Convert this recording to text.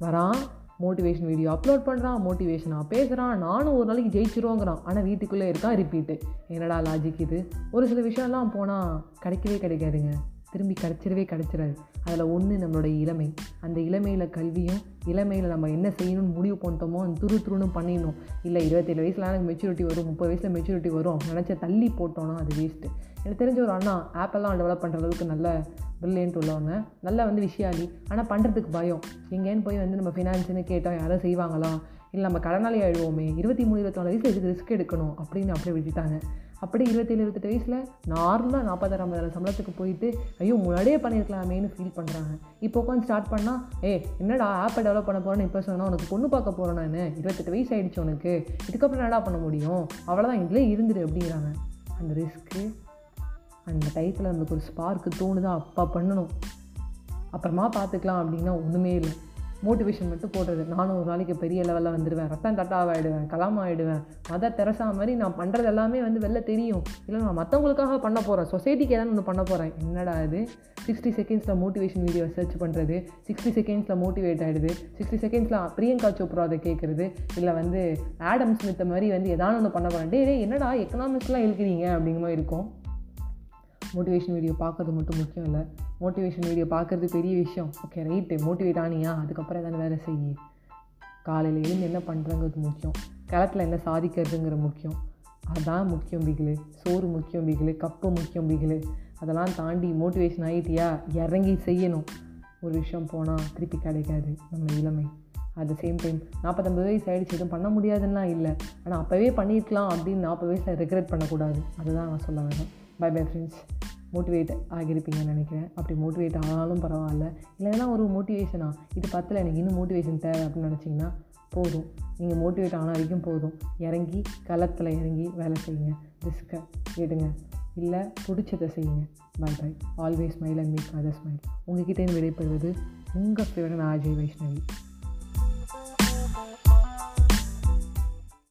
வரான் motivation video upload பண்ணுறான் மோட்டிவேஷனாக பேசுகிறான் நானும் ஒரு நாளைக்கு ஜெயிச்சிருவோங்கிறான். ஆனால் வீட்டுக்குள்ளே இருக்கான் ரிப்பீட்டு என்னடா லாஜிக் இது? ஒரு சில விஷயம்லாம் போனால் கிடைக்கவே கிடைக்காதுங்க. திரும்பி கிடச்சிடவே கிடச்சிடாது. அதில் ஒன்று நம்மளோட இளமை. அந்த இளமையில் கல்வியும் இளமையில் நம்ம என்ன செய்யணும்னு முடிவு பண்ணிட்டோமோ அந்த துரு துருன்னு பண்ணிடணும். இல்லை இருபத்தேழு வயசில் எனக்கு மெச்சூரிட்டி வரும் முப்பது வயசில் மெச்சூரிட்டி வரும். நினச்ச தள்ளி போட்டோன்னா அது வேஸ்ட்டு எனக்கு தெரிஞ்ச ஒரு அண்ணா ஆப்பெல்லாம் டெவலப் பண்ணுற அளவுக்கு நல்ல ப்ரில்லியன்ட் உள்ளவங்க. நல்ல வந்து விஷயாலி ஆனால் பண்ணுறதுக்கு பயம். எங்கேன்னு போய் வந்து நம்ம ஃபினான்ஸ்னு கேட்டோம் யாரும் செய்வாங்களா? இல்லை நம்ம கடனாளி ஆயிடுவோமே. இருபத்தி மூணு இருபத்தி நாலு வயசில் இதுக்கு ரிஸ்க் எடுக்கணும் அப்படின்னு அப்படியே விட்டுட்டாங்க. அப்படியே இருபத்தேழு இருபத்தெட்டு வயசில் நார்மலாக நாற்பதாயிரம் ஐம்பதாயிரம் சம்பளத்துக்கு போயிட்டு ஐயோ முன்னாடியே பண்ணியிருக்கலாமேன்னு ஃபீல் பண்ணுறாங்க இப்போ உட்காந்து ஸ்டார்ட் பண்ணால் ஏ என்னடா ஆப்பை டெவலப் பண்ண போகிறேன்னு இப்போ சொன்னால் உனக்கு பொண்ணு பார்க்க போகிறேன் நான் இருபத்தெட்டு வயசு ஆகிடுச்சு உனக்கு. இதுக்கப்புறம் என்னடா பண்ண முடியும்? அவ்வளோதான் இதிலே இருந்துரு அப்படிங்கிறாங்க. அந்த ரிஸ்க்கு அந்த டயத்தில் நமக்கு ஒரு ஸ்பார்க்கு தோணுதா அப்பா பண்ணணும். அப்புறமா பார்த்துக்கலாம் அப்படின்னா ஒன்றுமே இல்லை. மோட்டிவேஷன் மட்டும் போடுறது. நானும் ஒரு நாளைக்கு பெரிய லெவலில் வந்துடுவேன் ரத்தம் தட்டாக ஆகிடுவேன் கலாம் ஆகிடுவேன் மதர் தெரசா மாதிரி நான் பண்ணுறது எல்லாமே வந்து வெளில தெரியும். இல்லை நான் மற்றவங்களுக்காக பண்ண போகிறேன் சொசைட்டிக்கு ஏதாவது ஒன்று பண்ண போகிறேன் என்னடா இது? சிக்ஸ்டி செகண்ட்ஸில் மோட்டிவேஷன் வீடியோ சர்ச் பண்ணுறது சிக்ஸ்டி செகண்ட்ஸில் மோட்டிவேட் ஆகிடுது சிக்ஸ்டி செகண்ட்ஸில் பிரியங்கா சோப்ரா அதை கேட்குறது இல்லை வந்து ஆடம் ஸ்மித்த மாதிரி வந்து ஏதாவது ஒன்று பண்ண போகிறேன் டே என்னடா எக்கனாமிக்ஸ்லாம் இருக்கிறீங்க அப்படிங்கிற மாதிரி இருக்கும். மோட்டிவேஷன் வீடியோ பார்க்கறது மட்டும் முக்கியம் இல்லை. மோட்டிவேஷன் வீடியோ பார்க்குறது பெரிய விஷயம். ஓகே ரைட்டு மோட்டிவேட் ஆனியா? அதுக்கப்புறம் ஏதாவது வேலை செய்யி. காலையில் எழுந்து என்ன பண்ணுறங்கிறது முக்கியம். களத்தில் என்ன சாதிக்கிறதுங்கிற முக்கியம். அதான் முக்கியம் பிகிலு சோறு முக்கியம் பிகிலு கப்பு முக்கியம் பிகிலு அதெல்லாம் தாண்டி மோட்டிவேஷன் ஆகிட்டியா இறங்கி செய்யணும். ஒரு விஷயம் போனால் திருப்பி கிடைக்காது. நம்ம இளமை. அட் த சேம் டைம் நாற்பத்தொம்பது வயசு ஆகிடுச்சு எதுவும் பண்ண முடியாதுன்னா இல்லை. ஆனால் அப்போவே பண்ணியிருக்கலாம் அப்படின்னு நாற்பது வயசில் ரெக்ரெட் பண்ணக்கூடாது. அதுதான் நான் சொல்ல வேணும் பை பை ஃப்ரெண்ட்ஸ் மோட்டிவேட் ஆகியிருப்பீங்கன்னு நினைக்கிறேன். அப்படி மோட்டிவேட் ஆனாலும் பரவாயில்ல. இல்லைன்னா ஒரு மோட்டிவேஷனா இது பத்தில் எனக்கு இன்னும் மோட்டிவேஷன் தேவை அப்படின்னு நினச்சிங்கன்னா போதும். நீங்கள் மோட்டிவேட் ஆன வரைக்கும் போதும். இறங்கி களத்தில் இறங்கி வேலை செய்யுங்க. ரிஸ்க்கை எடுங்க. இல்லை பிடிச்சதை செய்யுங்க. Bye bye always smile and make other smile உங்ககிட்டேருந்து விடைபெறுவது உங்கள் ஃபேவரட் அஜய் வைஷ்ணவி.